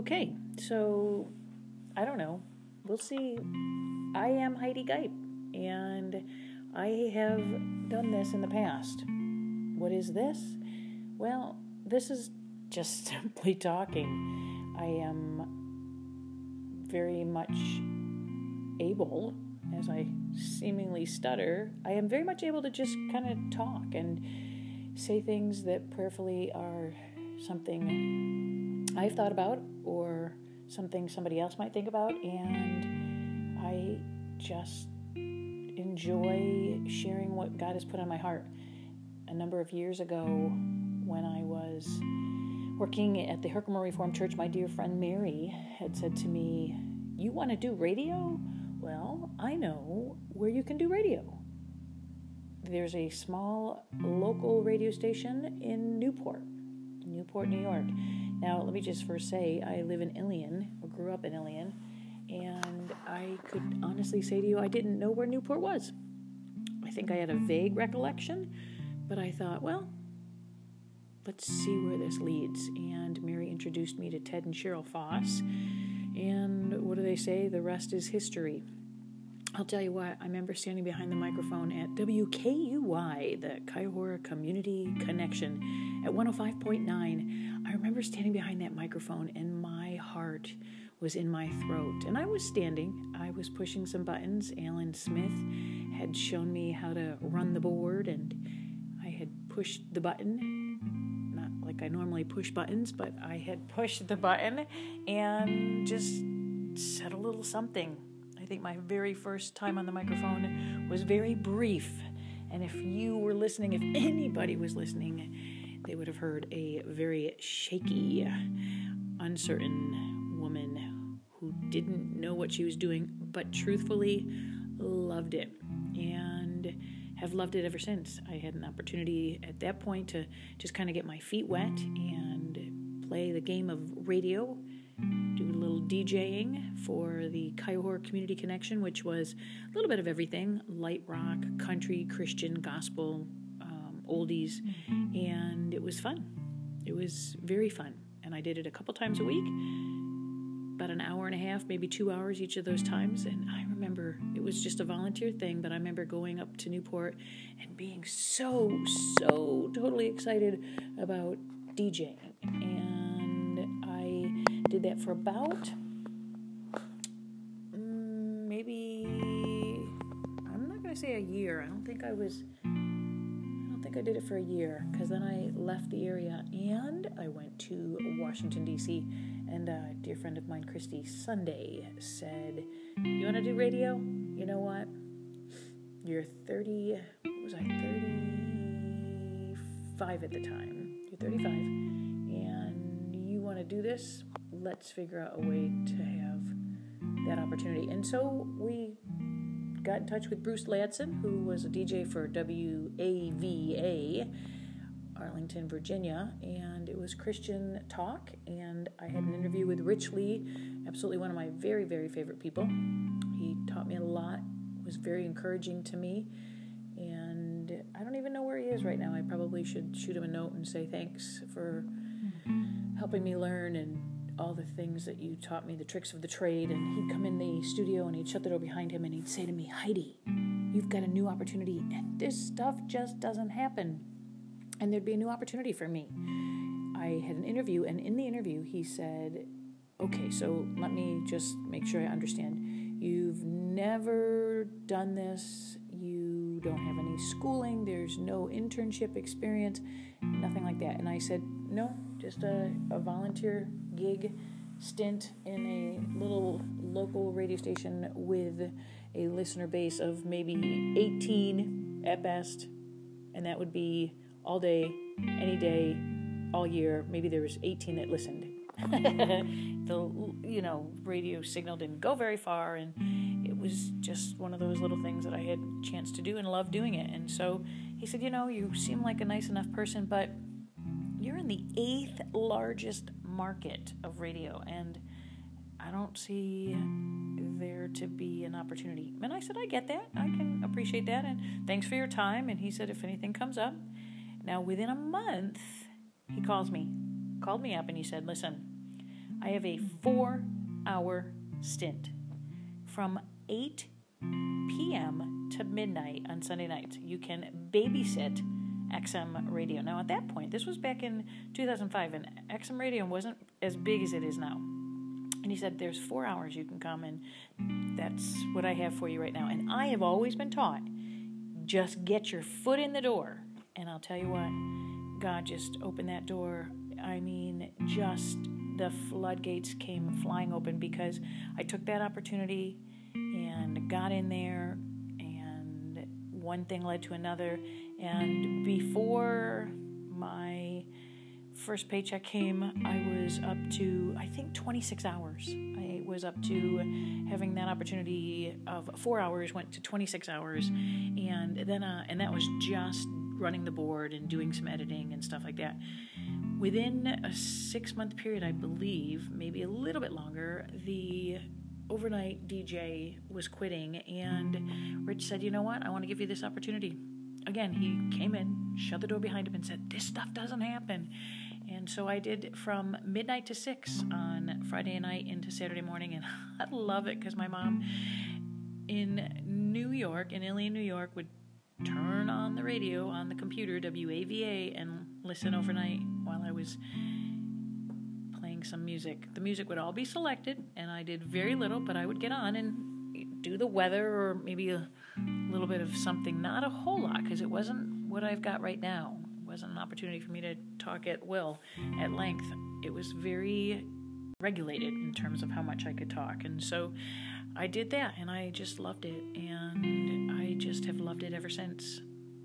Okay, so I don't know. We'll see. I am Heidi Geip, and I have done this in the past. What is this? Well, this is just simply talking. I am very much able, as I seemingly stutter, I am very much able to just kind of talk and say things that prayerfully are something I've thought about or something somebody else might think about, and I just enjoy sharing what God has put on my heart. A number of years ago, when I was working at the Herkimer Reformed Church, my dear friend Mary had said to me, You want to do radio? Well, I know where you can do radio. There's a small local radio station in Newport, Newport, New York. Now, let me just first say, I live in Ilion, or grew up in Ilion, and I could honestly say to you, I didn't know where Newport was. I think I had a vague recollection, but I thought, well, let's see where this leads. And Mary introduced me to Ted and Cheryl Foss. And what do they say? The rest is history. I'll tell you what, I remember standing behind the microphone at WKUY, the Kuyahoora Community Connection, at 105.9. I remember standing behind that microphone and my heart was in my throat. And I was standing, I was pushing some buttons. Alan Smith had shown me how to run the board, and I had pushed the button. Not like I normally push buttons, but I had pushed the button and just said a little something. I think my very first time on the microphone was very brief. And if you were listening, if anybody was listening, they would have heard a very shaky, uncertain woman who didn't know what she was doing, but truthfully loved it and have loved it ever since. I had an opportunity at that point to just kind of get my feet wet and play the game of radio, DJing for the Kuyahoora Community Connection, which was a little bit of everything light rock, country, Christian, gospel, um, oldies, and it was fun. It was very fun. And I did it a couple times a week, about an hour and a half, maybe two hours each of those times. And I remember it was just a volunteer thing, but I remember going up to Newport and being so, so totally excited about DJing. And That for about mm, maybe, I'm not to say a year. I don't think I was I don't think I did it for a year because then I left the area and I went to Washington, D.C. And a dear friend of mine, Christy Sunday, said, You want to do radio? You know what? You're 30, what was I, 35 at the time. You're 35 and you want to do this? Let's figure out a way to have that opportunity. And so we got in touch with Bruce Ladson, who was a DJ for WAVA, Arlington, Virginia, and it was Christian Talk. And I had an interview with Rich Lee, absolutely one of my very, very favorite people. He taught me a lot, was very encouraging to me, and I don't even know where he is right now. I probably should shoot him a note and say thanks for hmm. helping me learn and all the things that you taught me, the tricks of the trade. And he'd come in the studio and he'd shut the door behind him and he'd say to me, Heidi, you've got a new opportunity. And this stuff just doesn't happen. And there'd be a new opportunity for me. I had an interview, and in the interview, he said, Okay, so let me just make sure I understand. You've never done this, you don't have any schooling, there's no internship experience, nothing like that. And I said, No, just a, a volunteer gig stint in a little local radio station with a listener base of maybe 18 at best, and that would be all day, any day, all year. Maybe there was 18 that listened. the you know radio signal didn't go very far, and it was just one of those little things that I had a chance to do and loved doing it. And so he said, you know, you seem like a nice enough person, but you're in the eighth largest market of radio, and I don't see there to be an opportunity. And I said, I get that. I can appreciate that. And thanks for your time. And he said, if anything comes up. Now, within a month, he calls me, called me up, and he said, Listen, I have a four hour stint from 8 p.m. to midnight on Sunday nights. You can babysit XM radio. Now, at that point, this was back in 2005, and XM radio wasn't as big as it is now. And he said, There's four hours you can come, and that's what I have for you right now. And I have always been taught just get your foot in the door. And I'll tell you what, God just opened that door. I mean, just the floodgates came flying open because I took that opportunity and got in there, one thing led to another. And before my first paycheck came, I was up to, I think, 26 hours. I was up to having that opportunity of four hours, went to 26 hours, and then, uh, and that was just running the board and doing some editing and stuff like that. Within a six month period, I believe, maybe a little bit longer, the overnight DJ was quitting, and Rich said, You know what? I want to give you this opportunity. Again, he came in, shut the door behind him, and said, This stuff doesn't happen. And so I did from midnight to six on Friday night into Saturday morning, and I love it because my mom in New York, in Ilion, New York, would turn on the radio on the computer, WAVA, and listen overnight while I was playing some music. The music would all be selected, and I did very little, but I would get on and do the weather or maybe a little bit of something. Not a whole lot because it wasn't what I've got right now It wasn't an opportunity for me to talk at will, at length. It was very regulated in terms of how much I could talk. And so I did that and I just loved it. And I just have loved it ever since.